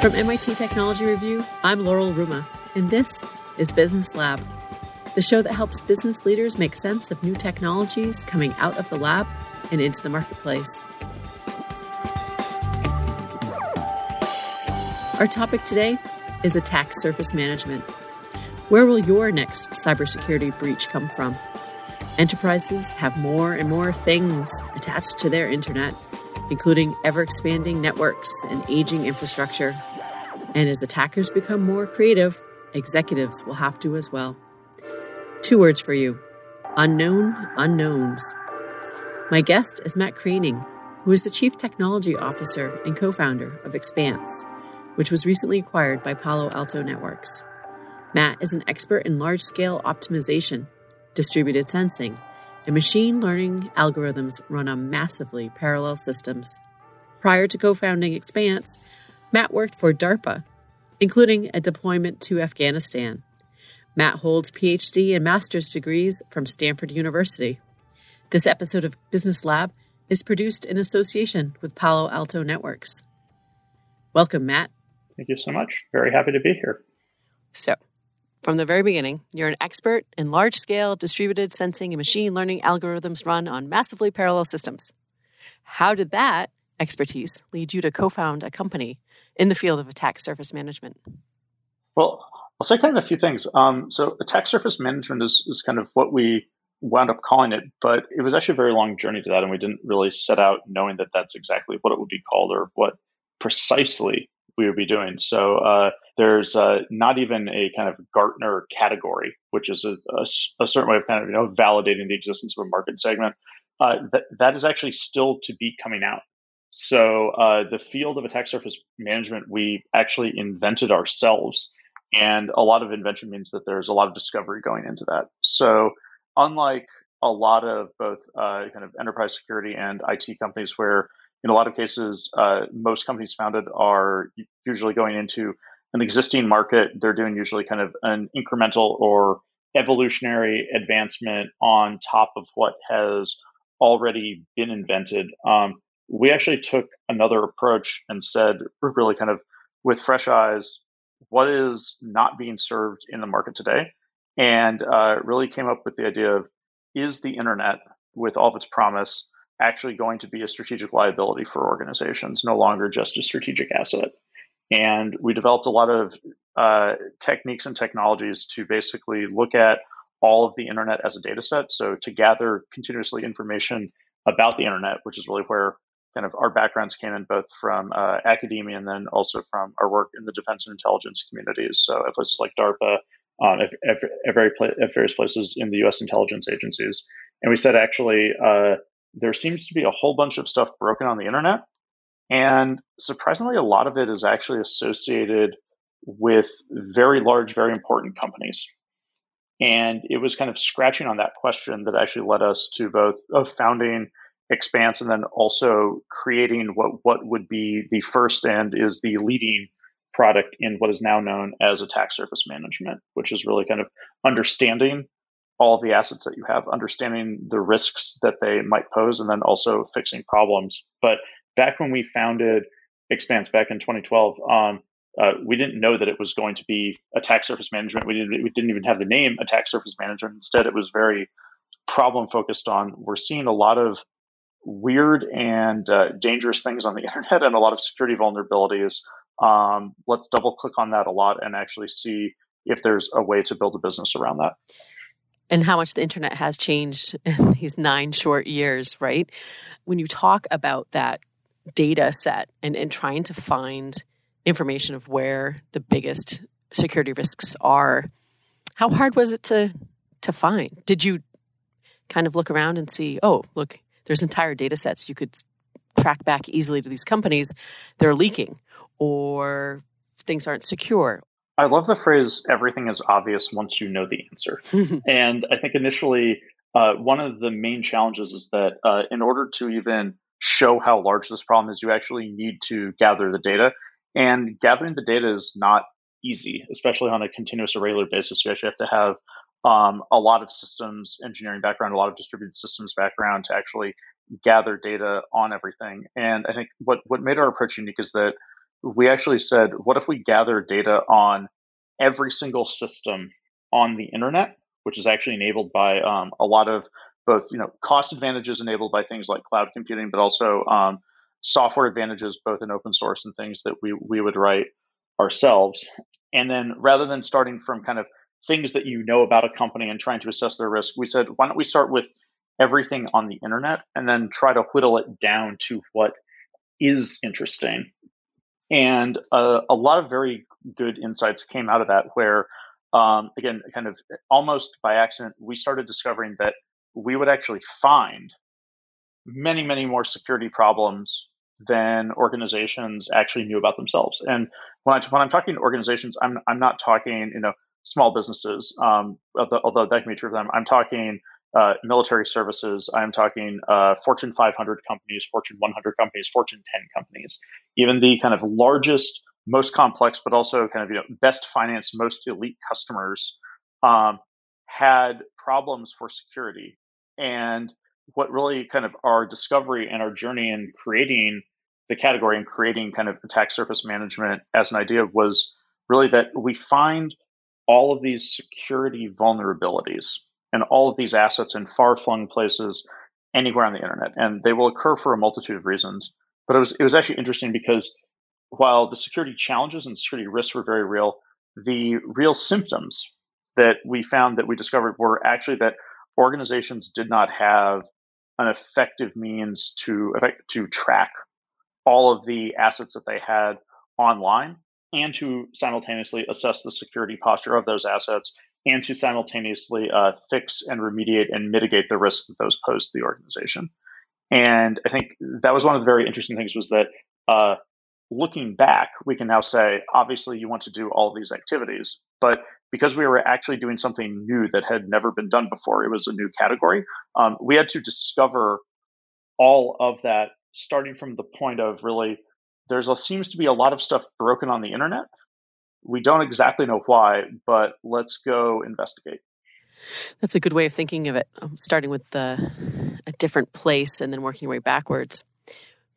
From MIT Technology Review, I'm Laurel Ruma, and this is Business Lab, the show that helps business leaders make sense of new technologies coming out of the lab and into the marketplace. Our topic today is attack surface management. Where will your next cybersecurity breach come from? Enterprises have more and more things attached to their internet, including ever expanding networks and aging infrastructure. And as attackers become more creative, executives will have to as well. Two words for you unknown unknowns. My guest is Matt Kraning, who is the Chief Technology Officer and co founder of Expanse, which was recently acquired by Palo Alto Networks. Matt is an expert in large scale optimization, distributed sensing, and machine learning algorithms run on massively parallel systems. Prior to co founding Expanse, Matt worked for DARPA, including a deployment to Afghanistan. Matt holds PhD and master's degrees from Stanford University. This episode of Business Lab is produced in association with Palo Alto Networks. Welcome, Matt. Thank you so much. Very happy to be here. So, from the very beginning, you're an expert in large scale distributed sensing and machine learning algorithms run on massively parallel systems. How did that expertise lead you to co found a company in the field of attack surface management? Well, I'll say kind of a few things. Um, so, attack surface management is, is kind of what we wound up calling it, but it was actually a very long journey to that, and we didn't really set out knowing that that's exactly what it would be called or what precisely we would be doing. So, uh, there's uh, not even a kind of Gartner category, which is a, a, a, certain way of kind of you know validating the existence of a market segment. Uh, that that is actually still to be coming out. So uh, the field of attack surface management we actually invented ourselves, and a lot of invention means that there's a lot of discovery going into that. So unlike a lot of both uh, kind of enterprise security and IT companies, where in a lot of cases uh, most companies founded are usually going into an existing market. They're doing usually kind of an incremental or evolutionary advancement on top of what has already been invented. Um, we actually took another approach and said, really kind of with fresh eyes, what is not being served in the market today? And uh, really came up with the idea of is the internet, with all of its promise, actually going to be a strategic liability for organizations, no longer just a strategic asset? And we developed a lot of uh, techniques and technologies to basically look at all of the internet as a data set. So to gather continuously information about the internet, which is really where kind of our backgrounds came in both from uh, academia and then also from our work in the defense and intelligence communities. So at places like DARPA, um, at, at, at, very pla- at various places in the U.S. intelligence agencies, and we said actually uh, there seems to be a whole bunch of stuff broken on the internet, and surprisingly, a lot of it is actually associated with very large, very important companies. And it was kind of scratching on that question that actually led us to both of founding expanse and then also creating what what would be the first and is the leading product in what is now known as attack surface management, which is really kind of understanding all the assets that you have, understanding the risks that they might pose, and then also fixing problems. But back when we founded Expanse back in 2012, um, uh, we didn't know that it was going to be attack surface management. We didn't we didn't even have the name attack surface management. Instead, it was very problem focused on. We're seeing a lot of weird and uh, dangerous things on the internet and a lot of security vulnerabilities. Um, let's double click on that a lot and actually see if there's a way to build a business around that. And how much the internet has changed in these nine short years, right? When you talk about that data set and, and trying to find information of where the biggest security risks are, how hard was it to to find? Did you kind of look around and see, oh, look, there's entire data sets you could track back easily to these companies. They're leaking or things aren't secure. I love the phrase everything is obvious once you know the answer. and I think initially, uh, one of the main challenges is that uh, in order to even show how large this problem is, you actually need to gather the data. And gathering the data is not easy, especially on a continuous or regular basis. You actually have to have um, a lot of systems engineering background, a lot of distributed systems background to actually gather data on everything. And I think what what made our approach unique is that we actually said, what if we gather data on every single system on the internet, which is actually enabled by um, a lot of both, you know, cost advantages enabled by things like cloud computing, but also um, software advantages, both in open source and things that we we would write ourselves. And then rather than starting from kind of things that you know about a company and trying to assess their risk, we said, why don't we start with everything on the internet and then try to whittle it down to what is interesting. And uh, a lot of very good insights came out of that, where, um, again, kind of almost by accident, we started discovering that we would actually find many, many more security problems than organizations actually knew about themselves. And when, I, when I'm talking to organizations, I'm, I'm not talking, you know, small businesses, um, although, although that can be true for them. I'm talking uh, military services. I'm talking uh, Fortune 500 companies, Fortune 100 companies, Fortune 10 companies, even the kind of largest, most complex, but also kind of you know best financed, most elite customers um, had problems for security. And what really kind of our discovery and our journey in creating the category and creating kind of attack surface management as an idea was really that we find all of these security vulnerabilities and all of these assets in far flung places anywhere on the internet. And they will occur for a multitude of reasons. But it was it was actually interesting because while the security challenges and security risks were very real, the real symptoms that we found that we discovered were actually that organizations did not have an effective means to to track all of the assets that they had online and to simultaneously assess the security posture of those assets and to simultaneously uh, fix and remediate and mitigate the risks that those pose to the organization. And I think that was one of the very interesting things was that uh, looking back, we can now say, obviously, you want to do all these activities, but because we were actually doing something new that had never been done before, it was a new category. Um, we had to discover all of that, starting from the point of really, there's a, seems to be a lot of stuff broken on the internet, we don't exactly know why, but let's go investigate. That's a good way of thinking of it, um, starting with the, a different place and then working your way backwards.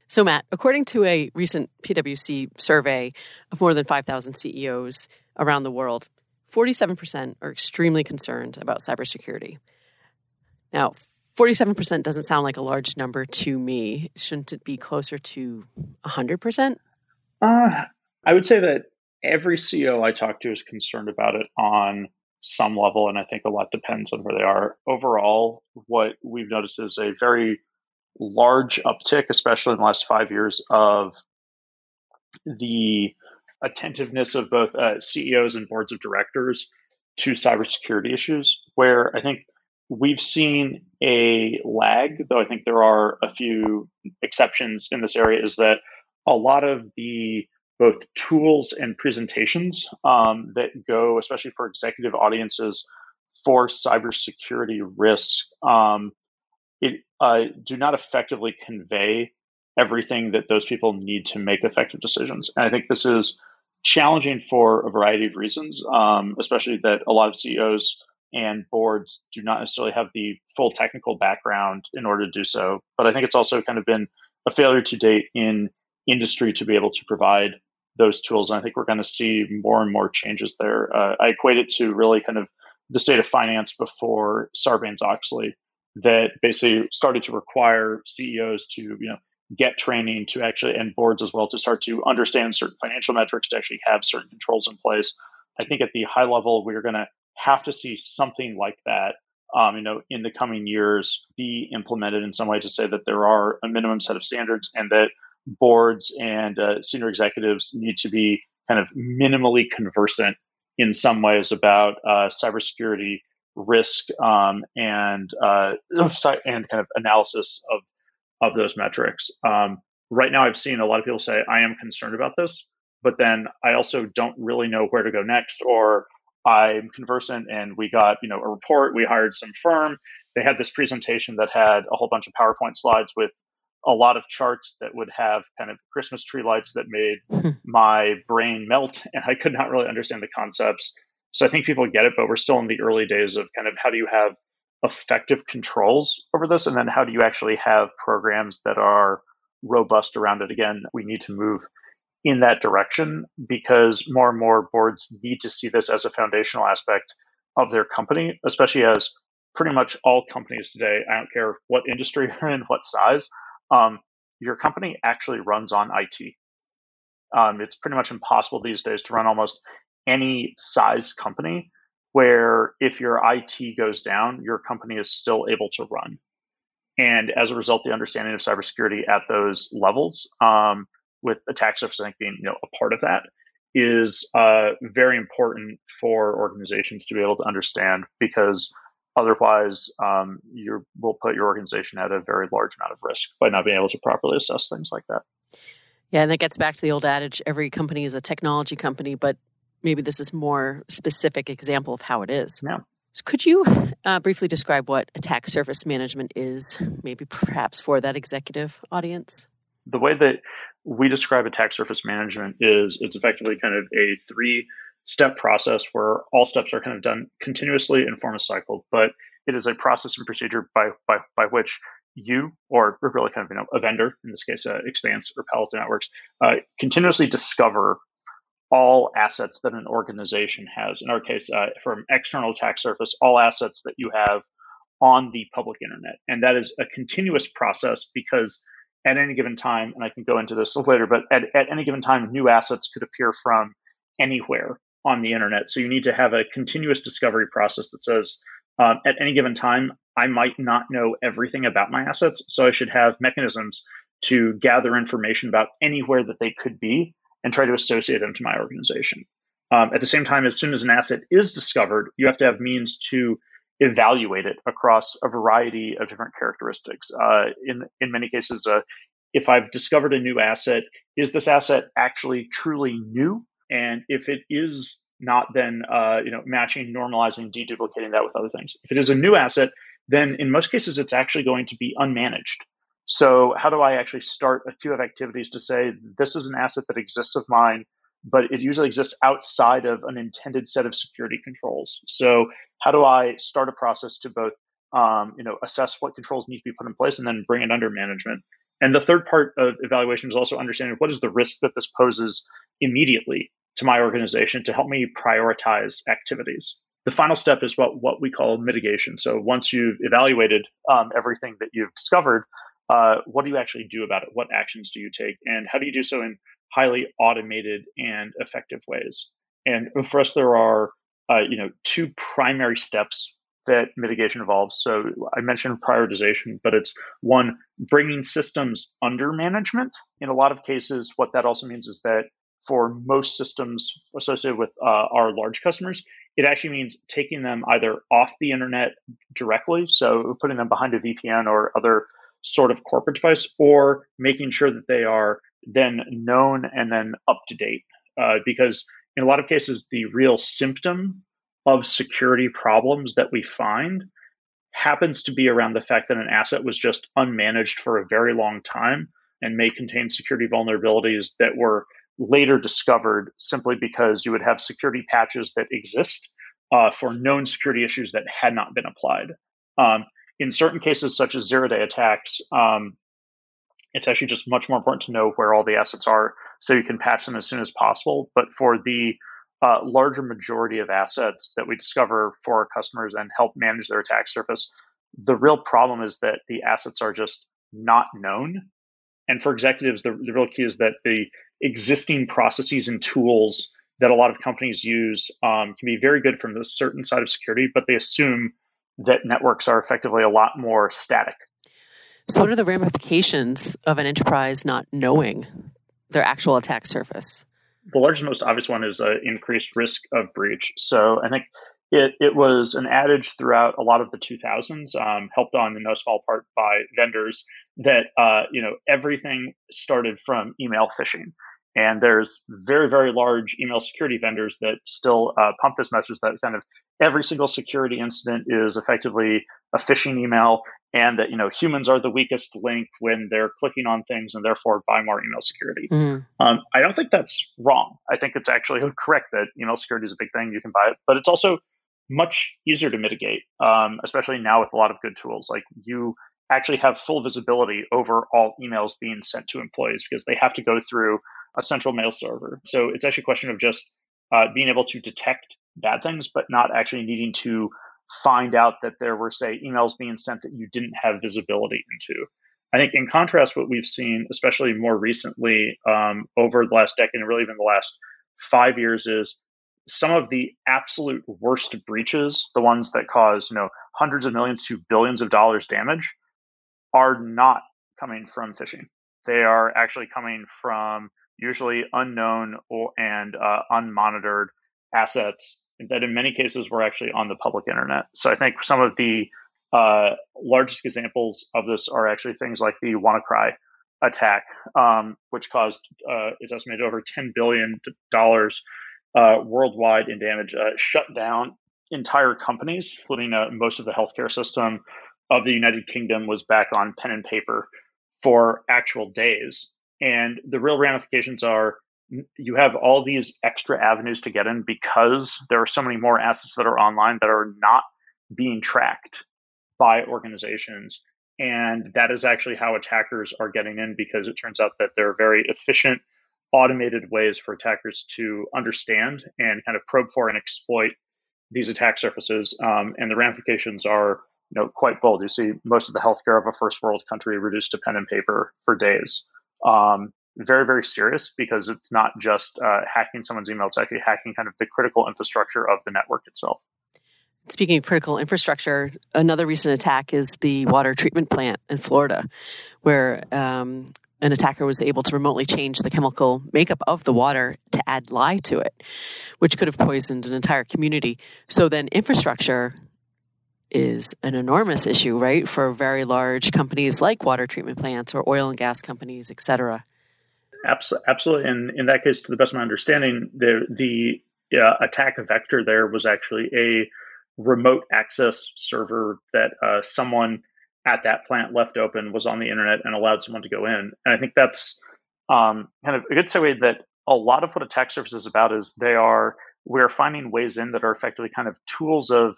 So, Matt, according to a recent PwC survey of more than 5,000 CEOs around the world, 47% are extremely concerned about cybersecurity. Now, 47% doesn't sound like a large number to me. Shouldn't it be closer to 100%? Uh, I would say that every CEO I talk to is concerned about it on some level, and I think a lot depends on where they are. Overall, what we've noticed is a very large uptick, especially in the last five years, of the attentiveness of both uh, CEOs and boards of directors to cybersecurity issues, where I think we've seen a lag, though I think there are a few exceptions in this area, is that a lot of the both tools and presentations um, that go, especially for executive audiences, for cybersecurity risk, um, it uh, do not effectively convey everything that those people need to make effective decisions. And I think this is challenging for a variety of reasons, um, especially that a lot of CEOs and boards do not necessarily have the full technical background in order to do so. But I think it's also kind of been a failure to date in industry to be able to provide those tools. And I think we're going to see more and more changes there. Uh, I equate it to really kind of the state of finance before Sarbanes Oxley that basically started to require CEOs to, you know, get training to actually, and boards as well, to start to understand certain financial metrics, to actually have certain controls in place. I think at the high level, we're going to have to see something like that um, you know, in the coming years be implemented in some way to say that there are a minimum set of standards and that boards and uh, senior executives need to be kind of minimally conversant in some ways about uh, cybersecurity risk um, and uh, and kind of analysis of of those metrics. Um, right now, I've seen a lot of people say I am concerned about this, but then I also don't really know where to go next, or I'm conversant and we got you know a report. We hired some firm. They had this presentation that had a whole bunch of PowerPoint slides with a lot of charts that would have kind of Christmas tree lights that made hmm. my brain melt, and I could not really understand the concepts. So I think people get it, but we're still in the early days of kind of how do you have effective controls over this, and then how do you actually have programs that are robust around it? Again, we need to move in that direction because more and more boards need to see this as a foundational aspect of their company, especially as pretty much all companies today, I don't care what industry you're in, what size, um, your company actually runs on IT. Um, it's pretty much impossible these days to run almost any size company where if your IT goes down, your company is still able to run. And as a result, the understanding of cybersecurity at those levels, um, with attack surface I think being you know a part of that, is uh, very important for organizations to be able to understand because otherwise um, you will put your organization at a very large amount of risk by not being able to properly assess things like that. Yeah, and that gets back to the old adage: every company is a technology company, but maybe this is more specific example of how it is. Yeah. So could you uh, briefly describe what attack surface management is, maybe perhaps for that executive audience? The way that we describe attack surface management is it's effectively kind of a three step process where all steps are kind of done continuously and form a cycle, but it is a process and procedure by, by, by which you or really kind of you know a vendor in this case uh, Expanse or Palo Alto Networks uh, continuously discover all assets that an organization has. In our case, uh, from external attack surface, all assets that you have on the public internet. And that is a continuous process because at any given time, and I can go into this later, but at, at any given time, new assets could appear from anywhere on the internet. So you need to have a continuous discovery process that says, um, at any given time, I might not know everything about my assets. So I should have mechanisms to gather information about anywhere that they could be and try to associate them to my organization. Um, at the same time, as soon as an asset is discovered, you have to have means to evaluate it across a variety of different characteristics. Uh, in in many cases, uh, if I've discovered a new asset, is this asset actually truly new? And if it is not, then uh, you know matching, normalizing, deduplicating that with other things. If it is a new asset, then in most cases it's actually going to be unmanaged. So, how do I actually start a queue of activities to say this is an asset that exists of mine, but it usually exists outside of an intended set of security controls? So, how do I start a process to both, um, you know, assess what controls need to be put in place and then bring it under management? And the third part of evaluation is also understanding what is the risk that this poses immediately to my organization to help me prioritize activities. The final step is what what we call mitigation. So once you've evaluated um, everything that you've discovered, uh, what do you actually do about it? What actions do you take? And how do you do so in highly automated and effective ways? And for us, there are uh, you know two primary steps that mitigation involves. So I mentioned prioritization, but it's one bringing systems under management. In a lot of cases, what that also means is that for most systems associated with uh, our large customers, it actually means taking them either off the internet directly, so putting them behind a VPN or other sort of corporate device or making sure that they are then known and then up to date. Uh, because in a lot of cases, the real symptom of security problems that we find happens to be around the fact that an asset was just unmanaged for a very long time and may contain security vulnerabilities that were later discovered simply because you would have security patches that exist uh, for known security issues that had not been applied. Um, in certain cases, such as zero day attacks, um, it's actually just much more important to know where all the assets are so you can patch them as soon as possible. But for the uh, larger majority of assets that we discover for our customers and help manage their attack surface, the real problem is that the assets are just not known. And for executives, the, the real key is that the existing processes and tools that a lot of companies use um, can be very good from the certain side of security, but they assume that networks are effectively a lot more static. So, what are the ramifications of an enterprise not knowing their actual attack surface? The largest, most obvious one is uh, increased risk of breach. So, I think it, it was an adage throughout a lot of the 2000s, um, helped on in no small part by vendors, that uh, you know everything started from email phishing. And there's very, very large email security vendors that still uh, pump this message that kind of every single security incident is effectively a phishing email, and that you know humans are the weakest link when they're clicking on things, and therefore buy more email security. Mm. Um, I don't think that's wrong. I think it's actually correct that email security is a big thing. You can buy it, but it's also much easier to mitigate, um, especially now with a lot of good tools. Like you actually have full visibility over all emails being sent to employees because they have to go through a central mail server. So it's actually a question of just uh, being able to detect bad things, but not actually needing to find out that there were, say, emails being sent that you didn't have visibility into. I think, in contrast, what we've seen, especially more recently um, over the last decade and really even the last five years, is some of the absolute worst breaches, the ones that cause you know hundreds of millions to billions of dollars damage, are not coming from phishing. They are actually coming from usually unknown or, and uh, unmonitored assets that in many cases were actually on the public internet. So I think some of the uh, largest examples of this are actually things like the WannaCry attack, um, which caused, uh, is estimated over $10 billion uh, worldwide in damage, uh, shut down entire companies, including uh, most of the healthcare system of the United Kingdom was back on pen and paper for actual days. And the real ramifications are you have all these extra avenues to get in because there are so many more assets that are online that are not being tracked by organizations. And that is actually how attackers are getting in because it turns out that there are very efficient, automated ways for attackers to understand and kind of probe for and exploit these attack surfaces. Um, and the ramifications are you know, quite bold. You see most of the healthcare of a first world country reduced to pen and paper for days. Um, very, very serious because it's not just uh, hacking someone's email, it's actually hacking kind of the critical infrastructure of the network itself. Speaking of critical infrastructure, another recent attack is the water treatment plant in Florida, where um, an attacker was able to remotely change the chemical makeup of the water to add lye to it, which could have poisoned an entire community. So then infrastructure is an enormous issue, right, for very large companies like water treatment plants or oil and gas companies, et cetera. Absolutely, and in that case, to the best of my understanding, the the uh, attack vector there was actually a remote access server that uh, someone at that plant left open was on the internet and allowed someone to go in. And I think that's um, kind of a good segue that a lot of what attack surface is about is they are we're finding ways in that are effectively kind of tools of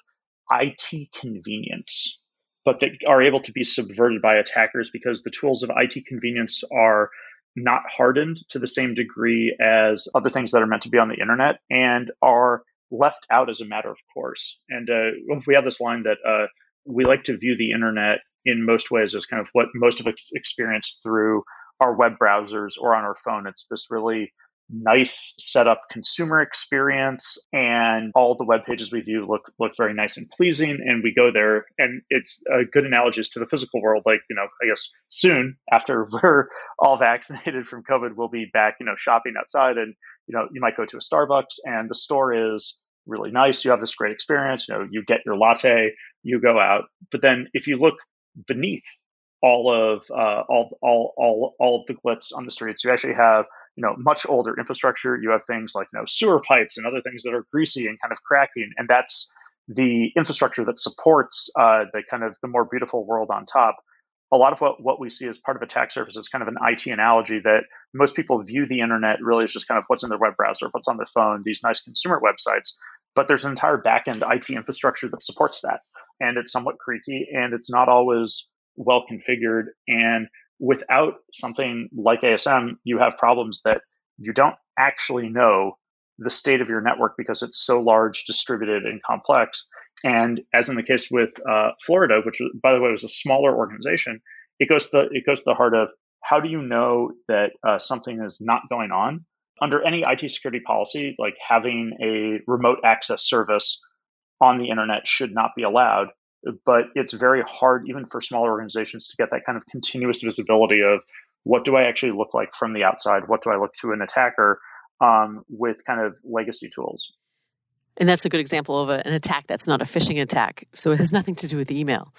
IT convenience, but that are able to be subverted by attackers because the tools of IT convenience are not hardened to the same degree as other things that are meant to be on the internet and are left out as a matter of course. And uh, we have this line that uh, we like to view the internet in most ways as kind of what most of us experience through our web browsers or on our phone. It's this really nice setup consumer experience and all the web pages we view look look very nice and pleasing and we go there. And it's a good analogy to the physical world like you know i guess soon after we're all vaccinated from covid we'll be back you know shopping outside and you know you might go to a starbucks and the store is really nice. You have this great experience you know you get your latte you go out. But then if you look beneath all of uh, all all all all of the glitz on the streets you actually have you know much older infrastructure you have things like you know sewer pipes and other things that are greasy and kind of cracking and that's the infrastructure that supports uh, the kind of the more beautiful world on top a lot of what, what we see as part of attack surface is kind of an IT analogy that most people view the internet really as just kind of what's in their web browser, what's on their phone, these nice consumer websites. But there's an entire backend IT infrastructure that supports that. And it's somewhat creaky and it's not always well configured. And without something like ASM, you have problems that you don't actually know the state of your network because it's so large, distributed, and complex. And as in the case with uh, Florida, which by the way was a smaller organization, it goes to the, it goes to the heart of how do you know that uh, something is not going on under any IT security policy? Like having a remote access service on the internet should not be allowed but it's very hard even for smaller organizations to get that kind of continuous visibility of what do I actually look like from the outside? What do I look to an attacker um, with kind of legacy tools? And that's a good example of a, an attack that's not a phishing attack. So it has nothing to do with email.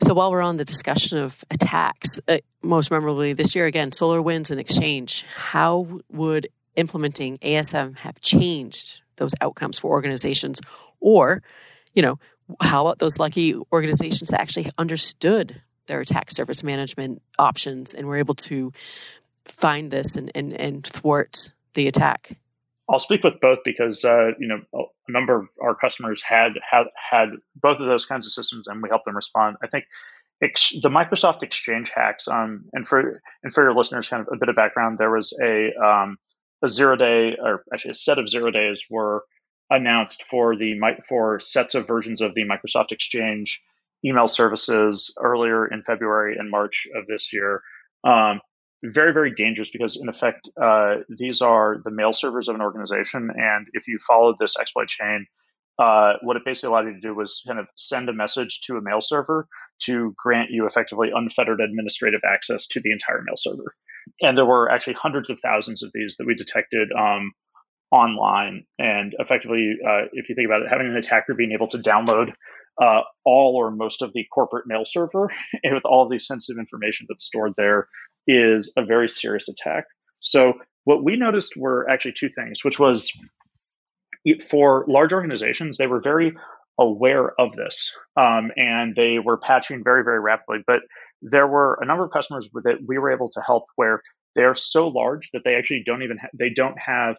So while we're on the discussion of attacks, uh, most memorably this year again, SolarWinds and Exchange, how would implementing ASM have changed those outcomes for organizations? Or, you know, how about those lucky organizations that actually understood their attack surface management options and were able to find this and, and, and thwart the attack? I'll speak with both because uh, you know a number of our customers had had had both of those kinds of systems, and we helped them respond. I think ex- the Microsoft Exchange hacks. Um, and for and for your listeners, kind of a bit of background. There was a um, a zero day, or actually a set of zero days, were announced for the for sets of versions of the Microsoft Exchange email services earlier in February and March of this year. Um, very, very dangerous because, in effect, uh, these are the mail servers of an organization. And if you followed this exploit chain, uh, what it basically allowed you to do was kind of send a message to a mail server to grant you effectively unfettered administrative access to the entire mail server. And there were actually hundreds of thousands of these that we detected um, online. And effectively, uh, if you think about it, having an attacker being able to download uh, all or most of the corporate mail server with all these sensitive information that's stored there is a very serious attack. So what we noticed were actually two things, which was for large organizations, they were very aware of this um, and they were patching very, very rapidly. But there were a number of customers that we were able to help where they are so large that they actually don't even ha- they don't have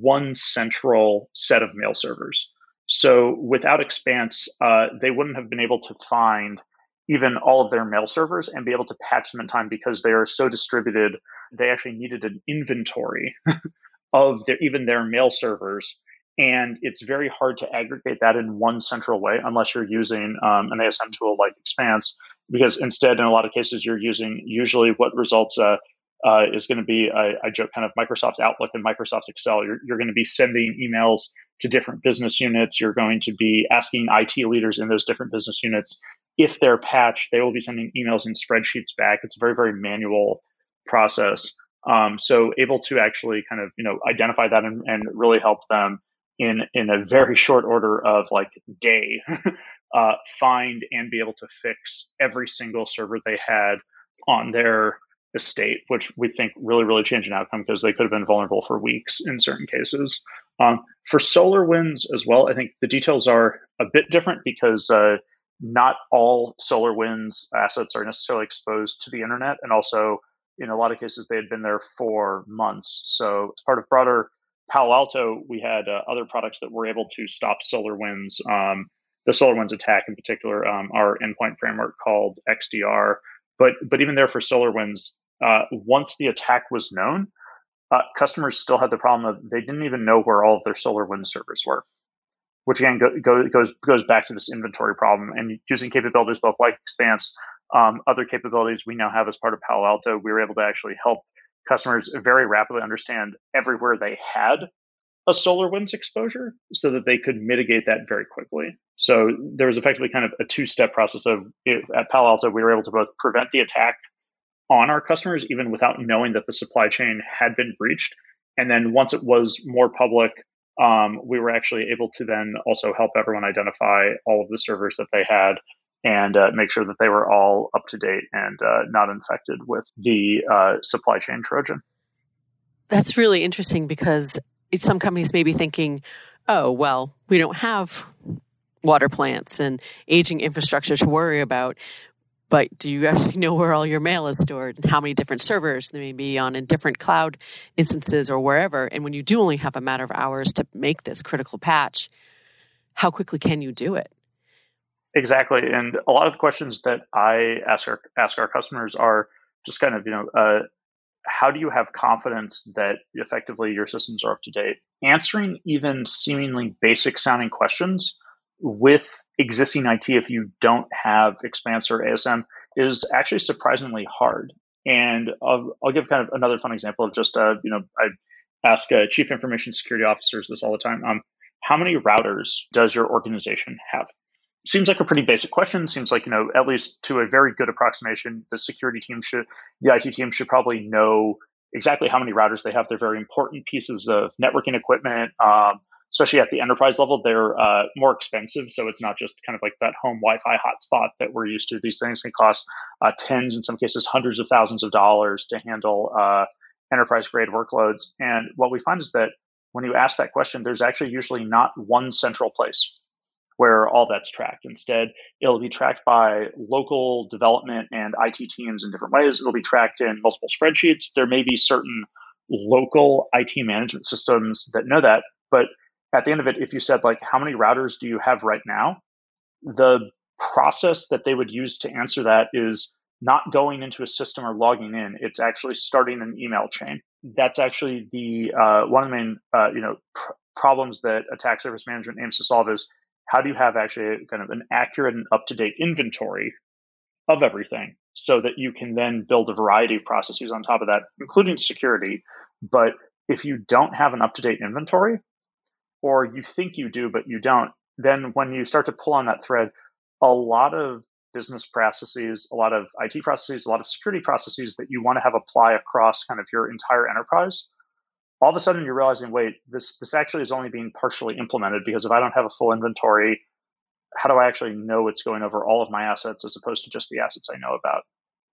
one central set of mail servers. So without Expanse, uh, they wouldn't have been able to find even all of their mail servers and be able to patch them in time because they are so distributed. They actually needed an inventory of their, even their mail servers and it's very hard to aggregate that in one central way unless you're using um, an ASM tool like Expanse, because instead, in a lot of cases, you're using usually what results uh, uh, is going to be, I, I, joke, kind of Microsoft Outlook and Microsoft Excel. You're, you're going to be sending emails to different business units. You're going to be asking IT leaders in those different business units if they're patched, they will be sending emails and spreadsheets back. It's a very, very manual process. Um, so able to actually kind of you know identify that and, and really help them in in a very short order of like day uh, find and be able to fix every single server they had on their estate, which we think really really changed an outcome because they could have been vulnerable for weeks in certain cases. Um, for SolarWinds as well, I think the details are a bit different because uh, not all SolarWinds assets are necessarily exposed to the internet, and also in a lot of cases they had been there for months. So as part of broader Palo Alto, we had uh, other products that were able to stop SolarWinds. Um, the SolarWinds attack, in particular, um, our endpoint framework called XDR. But but even there for SolarWinds, uh, once the attack was known, uh, customers still had the problem of they didn't even know where all of their SolarWinds servers were, which again go, go, goes goes back to this inventory problem. And using capabilities both like Expanse, um, other capabilities we now have as part of Palo Alto, we were able to actually help customers very rapidly understand everywhere they had a SolarWinds exposure so that they could mitigate that very quickly. So there was effectively kind of a two step process of at Palo Alto, we were able to both prevent the attack on our customers, even without knowing that the supply chain had been breached. And then once it was more public, um, we were actually able to then also help everyone identify all of the servers that they had and uh, make sure that they were all up to date and uh, not infected with the uh, supply chain Trojan. That's really interesting because some companies may be thinking, oh, well, we don't have water plants and aging infrastructure to worry about. But do you actually know where all your mail is stored and how many different servers they may be on in different cloud instances or wherever? And when you do only have a matter of hours to make this critical patch, how quickly can you do it? Exactly, and a lot of the questions that I ask our ask our customers are just kind of you know uh, how do you have confidence that effectively your systems are up to date? Answering even seemingly basic sounding questions with existing IT, if you don't have Expanse or ASM, is actually surprisingly hard. And I'll, I'll give kind of another fun example of just uh, you know I ask uh, chief information security officers this all the time. Um, how many routers does your organization have? seems like a pretty basic question. Seems like you know at least to a very good approximation, the security team should, the IT team should probably know exactly how many routers they have. They're very important pieces of networking equipment. Um, especially at the enterprise level, they're uh, more expensive. So it's not just kind of like that home Wi-Fi hotspot that we're used to. These things can cost uh, tens, in some cases, hundreds of thousands of dollars to handle uh, enterprise grade workloads. And what we find is that when you ask that question, there's actually usually not one central place where all that's tracked. Instead, it'll be tracked by local development and IT teams in different ways. It'll be tracked in multiple spreadsheets. There may be certain local IT management systems that know that. But at the end of it, if you said, like, how many routers do you have right now? The process that they would use to answer that is not going into a system or logging in. It's actually starting an email chain. That's actually the uh, one of the main uh, you know pr- problems that attack surface management aims to solve is how do you have actually kind of an accurate and up to date inventory of everything so that you can then build a variety of processes on top of that, including security. But if you don't have an up to date inventory, or you think you do, but you don't, then when you start to pull on that thread, a lot of business processes, a lot of IT processes, a lot of security processes that you want to have apply across kind of your entire enterprise. All of a sudden, you're realizing, wait, this this actually is only being partially implemented because if I don't have a full inventory, how do I actually know it's going over all of my assets as opposed to just the assets I know about?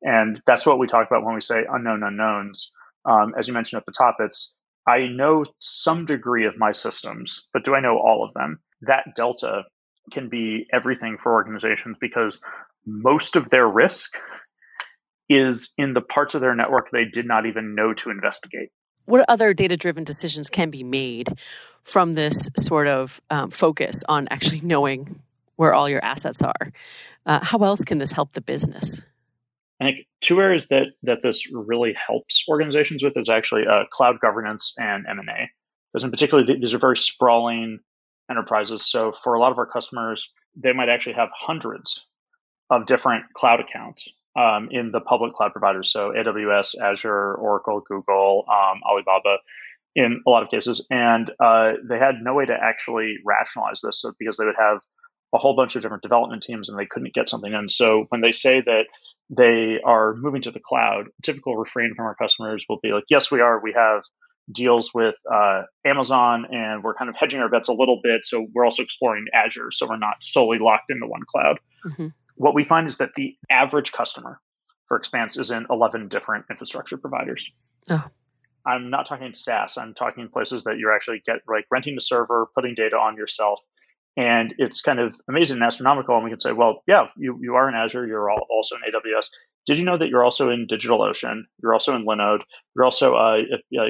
And that's what we talk about when we say unknown unknowns. Um, as you mentioned at the top, it's I know some degree of my systems, but do I know all of them? That delta can be everything for organizations because most of their risk is in the parts of their network they did not even know to investigate. What other data driven decisions can be made from this sort of um, focus on actually knowing where all your assets are? Uh, how else can this help the business? I think two areas that that this really helps organizations with is actually uh, cloud governance and M and A. Because in particular, these are very sprawling enterprises. So for a lot of our customers, they might actually have hundreds of different cloud accounts um, in the public cloud providers. So AWS, Azure, Oracle, Google, um, Alibaba, in a lot of cases, and uh, they had no way to actually rationalize this. Because they would have a whole bunch of different development teams and they couldn't get something in. So when they say that they are moving to the cloud, typical refrain from our customers will be like, yes, we are. We have deals with uh, Amazon and we're kind of hedging our bets a little bit. So we're also exploring Azure. So we're not solely locked into one cloud. Mm-hmm. What we find is that the average customer for Expanse is in 11 different infrastructure providers. Oh. I'm not talking SaaS. I'm talking places that you're actually get like renting a server, putting data on yourself, and it's kind of amazing and astronomical. And we can say, well, yeah, you, you are in Azure, you're also in AWS. Did you know that you're also in DigitalOcean? You're also in Linode. You're also uh,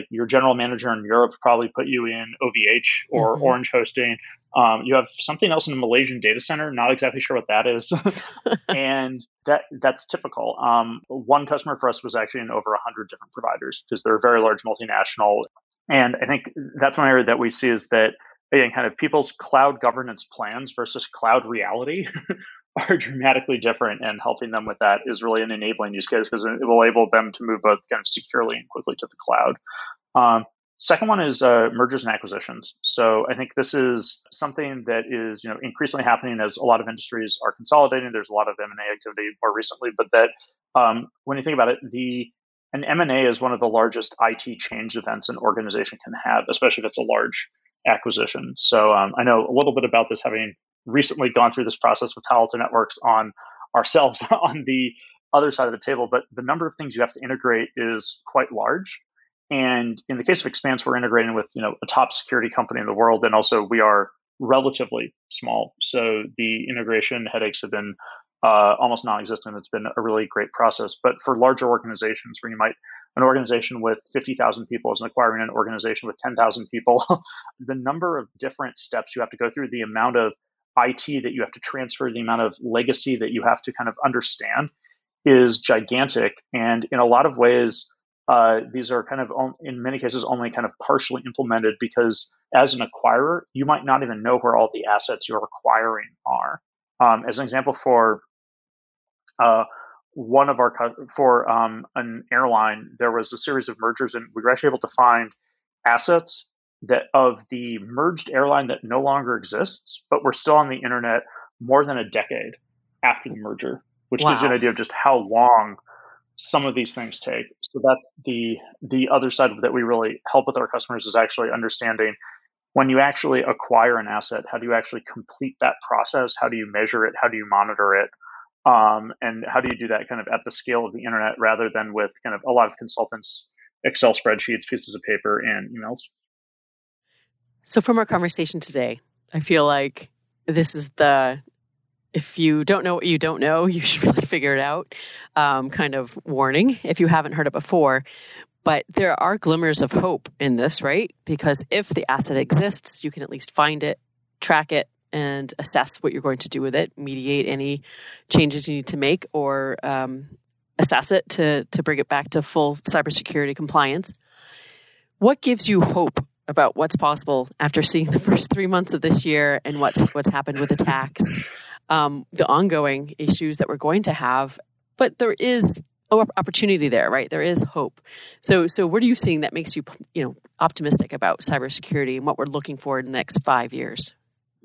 your general manager in Europe probably put you in OVH or mm-hmm. Orange Hosting. Um, you have something else in the Malaysian data center. Not exactly sure what that is, and that that's typical. Um, one customer for us was actually in over hundred different providers because they're a very large multinational. And I think that's one area that we see is that again, kind of people's cloud governance plans versus cloud reality are dramatically different. And helping them with that is really an enabling use case because it will enable them to move both kind of securely and quickly to the cloud. Um, second one is uh, mergers and acquisitions. So I think this is something that is you know increasingly happening as a lot of industries are consolidating. There's a lot of M and A activity more recently, but that um, when you think about it, the an M&A is one of the largest IT change events an organization can have, especially if it's a large acquisition. So um, I know a little bit about this, having recently gone through this process with Palo Alto Networks on ourselves on the other side of the table. But the number of things you have to integrate is quite large. And in the case of Expanse, we're integrating with you know a top security company in the world, and also we are relatively small. So the integration headaches have been uh, almost non-existent. It's been a really great process. But for larger organizations, where you might an organization with 50,000 people is acquiring an organization with 10,000 people, the number of different steps you have to go through, the amount of IT that you have to transfer, the amount of legacy that you have to kind of understand is gigantic. And in a lot of ways, uh, these are kind of, in many cases, only kind of partially implemented because as an acquirer, you might not even know where all the assets you're acquiring are. Um, as an example, for uh, one of our for um, an airline, there was a series of mergers, and we were actually able to find assets that of the merged airline that no longer exists, but we're still on the internet more than a decade after the merger, which wow. gives you an idea of just how long some of these things take. So that's the the other side that we really help with our customers is actually understanding when you actually acquire an asset, how do you actually complete that process? How do you measure it? How do you monitor it? Um, and how do you do that kind of at the scale of the internet rather than with kind of a lot of consultants, Excel spreadsheets, pieces of paper, and emails? So, from our conversation today, I feel like this is the if you don't know what you don't know, you should really figure it out um, kind of warning if you haven't heard it before. But there are glimmers of hope in this, right? Because if the asset exists, you can at least find it, track it, and assess what you're going to do with it, mediate any changes you need to make, or um, assess it to to bring it back to full cybersecurity compliance. What gives you hope about what's possible after seeing the first three months of this year and what's what's happened with attacks, um, the ongoing issues that we're going to have? But there is opportunity there, right? There is hope. So, so what are you seeing that makes you, you know, optimistic about cybersecurity and what we're looking for in the next five years?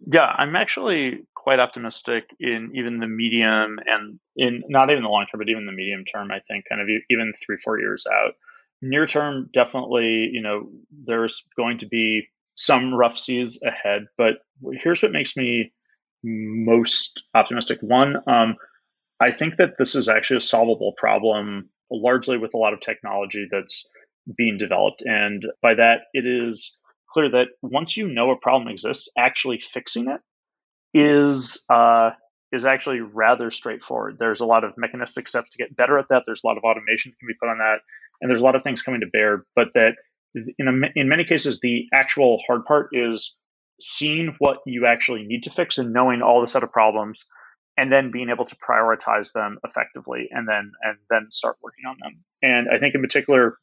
Yeah, I'm actually quite optimistic in even the medium and in not even the long term, but even the medium term. I think kind of even three, four years out. Near term, definitely, you know, there's going to be some rough seas ahead. But here's what makes me most optimistic. One, um, I think that this is actually a solvable problem, largely with a lot of technology that's being developed. And by that, it is clear that once you know a problem exists, actually fixing it is uh, is actually rather straightforward. There's a lot of mechanistic steps to get better at that. There's a lot of automation that can be put on that, and there's a lot of things coming to bear. But that in a, in many cases, the actual hard part is seeing what you actually need to fix and knowing all the set of problems and then being able to prioritize them effectively and then and then start working on them and i think in particular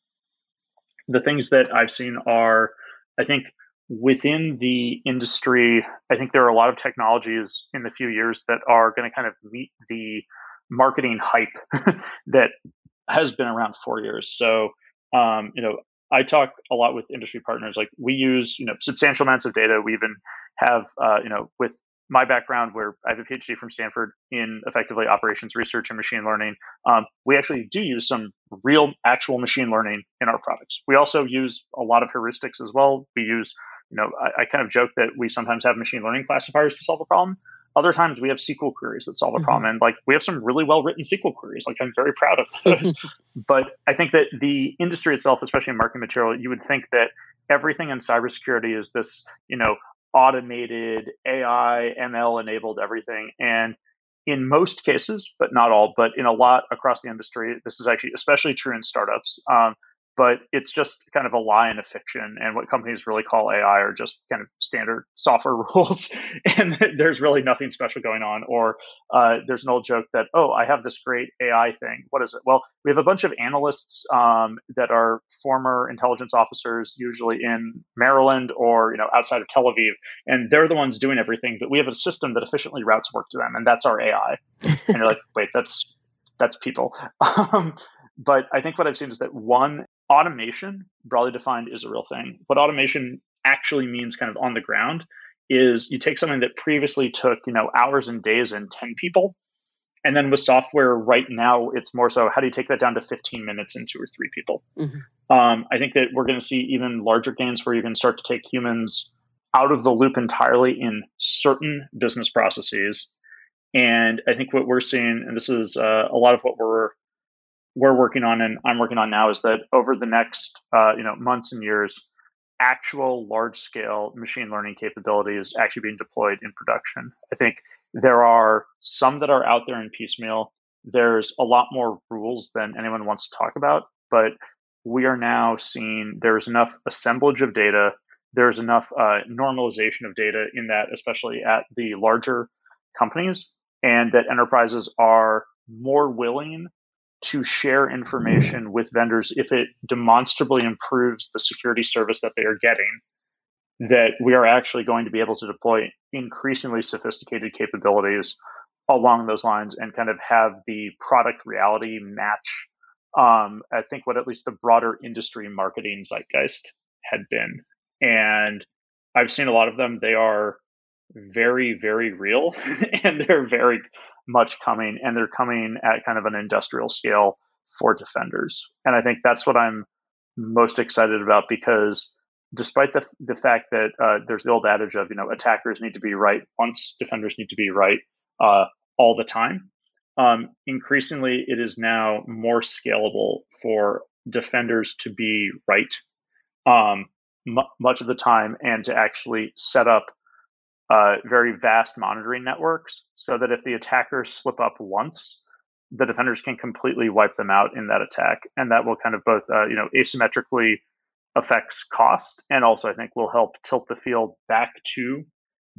the things that i've seen are i think within the industry i think there are a lot of technologies in the few years that are going to kind of meet the marketing hype that has been around for years. So um, you know i talk a lot with industry partners like we use you know substantial amounts of data. We even have uh, you know with my background, where I have a PhD from Stanford in effectively operations research and machine learning, um, we actually do use some real, actual machine learning in our products. We also use a lot of heuristics as well. We use, you know, I, I kind of joke that we sometimes have machine learning classifiers to solve a problem. Other times we have SQL queries that solve a problem, mm-hmm. and like we have some really well written SQL queries. Like I'm very proud of those. but I think that the industry itself, especially in marketing material, you would think that everything in cybersecurity is this, you know, automated AI, ML enabled everything. And in most cases, but not all, but in a lot across the industry, this is actually especially true in startups. Um, but it's just kind of a lie and a fiction. And what companies really call AI are just kind of standard software rules. and there's really nothing special going on. Or uh, there's an old joke that, oh, I have this great AI thing. What is it? Well, we have a bunch of analysts um, that are former intelligence officers, usually in Maryland or you know outside of Tel Aviv, and they're the ones doing everything. But we have a system that efficiently routes work to them, and that's our AI. and you're like, wait, that's that's people. Um, but I think what I've seen is that one, automation, broadly defined, is a real thing. What automation actually means kind of on the ground is you take something that previously took, you know, hours and days and 10 people. And then with software right now, it's more so how do you take that down to 15 minutes and two or three people? Mm-hmm. Um, I think that we're going to see even larger gains where you can start to take humans out of the loop entirely in certain business processes. And I think what we're seeing, and this is uh, a lot of what we're we're working on and I'm working on now is that over the next uh, you know months and years, actual large scale machine learning capabilities actually being deployed in production. I think there are some that are out there in piecemeal. There's a lot more rules than anyone wants to talk about, but we are now seeing there's enough assemblage of data, there's enough uh, normalization of data in that, especially at the larger companies, and that enterprises are more willing to share information with vendors if it demonstrably improves the security service that they are getting that we are actually going to be able to deploy increasingly sophisticated capabilities along those lines and kind of have the product reality match um, i think what at least the broader industry marketing zeitgeist had been. And i've seen a lot of them. They are very very real and they're very much coming, and they're coming at kind of an industrial scale for defenders. And I think that's what I'm most excited about because despite the, the fact that uh, there's the old adage of, you know, attackers need to be right once, defenders need to be right uh, all the time. Um, increasingly, it is now more scalable for defenders to be right um, m- much of the time and to actually set up uh, very vast monitoring networks so that if the attackers slip up once, the defenders can completely wipe them out in that attack. And that will kind of both, uh, you know, asymmetrically affects cost and also I think will help tilt the field back to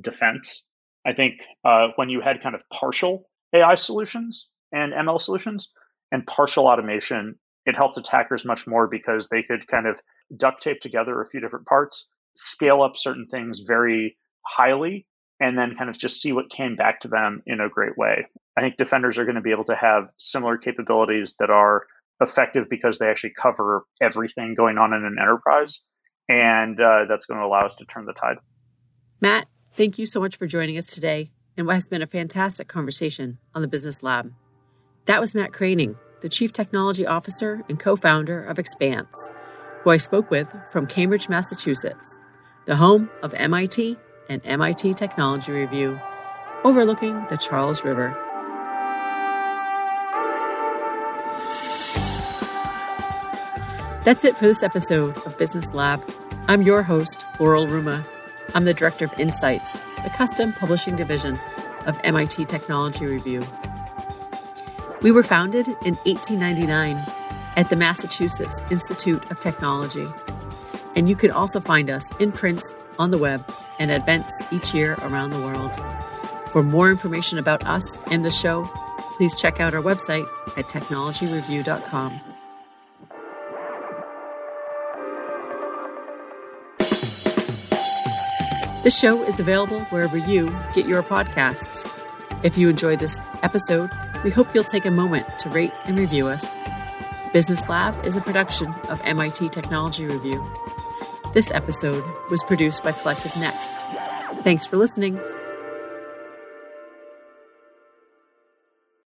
defense I think uh, when you had kind of partial AI solutions and ML solutions and partial automation, it helped attackers much more because they could kind of duct tape together a few different parts, scale up certain things very highly, and then kind of just see what came back to them in a great way. I think defenders are going to be able to have similar capabilities that are effective because they actually cover everything going on in an enterprise. And uh, that's going to allow us to turn the tide. Matt, thank you so much for joining us today and what has been a fantastic conversation on the Business Lab. That was Matt Kraning, the Chief Technology Officer and co founder of Expanse, who I spoke with from Cambridge, Massachusetts, the home of MIT and MIT Technology Review, overlooking the Charles River. That's it for this episode of Business Lab. I'm your host, Laurel Ruma. I'm the Director of Insights, the custom publishing division of MIT Technology Review. We were founded in 1899 at the Massachusetts Institute of Technology. And you can also find us in print, on the web, and events each year around the world. For more information about us and the show, please check out our website at technologyreview.com. This show is available wherever you get your podcasts. If you enjoyed this episode, we hope you'll take a moment to rate and review us. Business Lab is a production of MIT Technology Review. This episode was produced by Collective Next. Thanks for listening.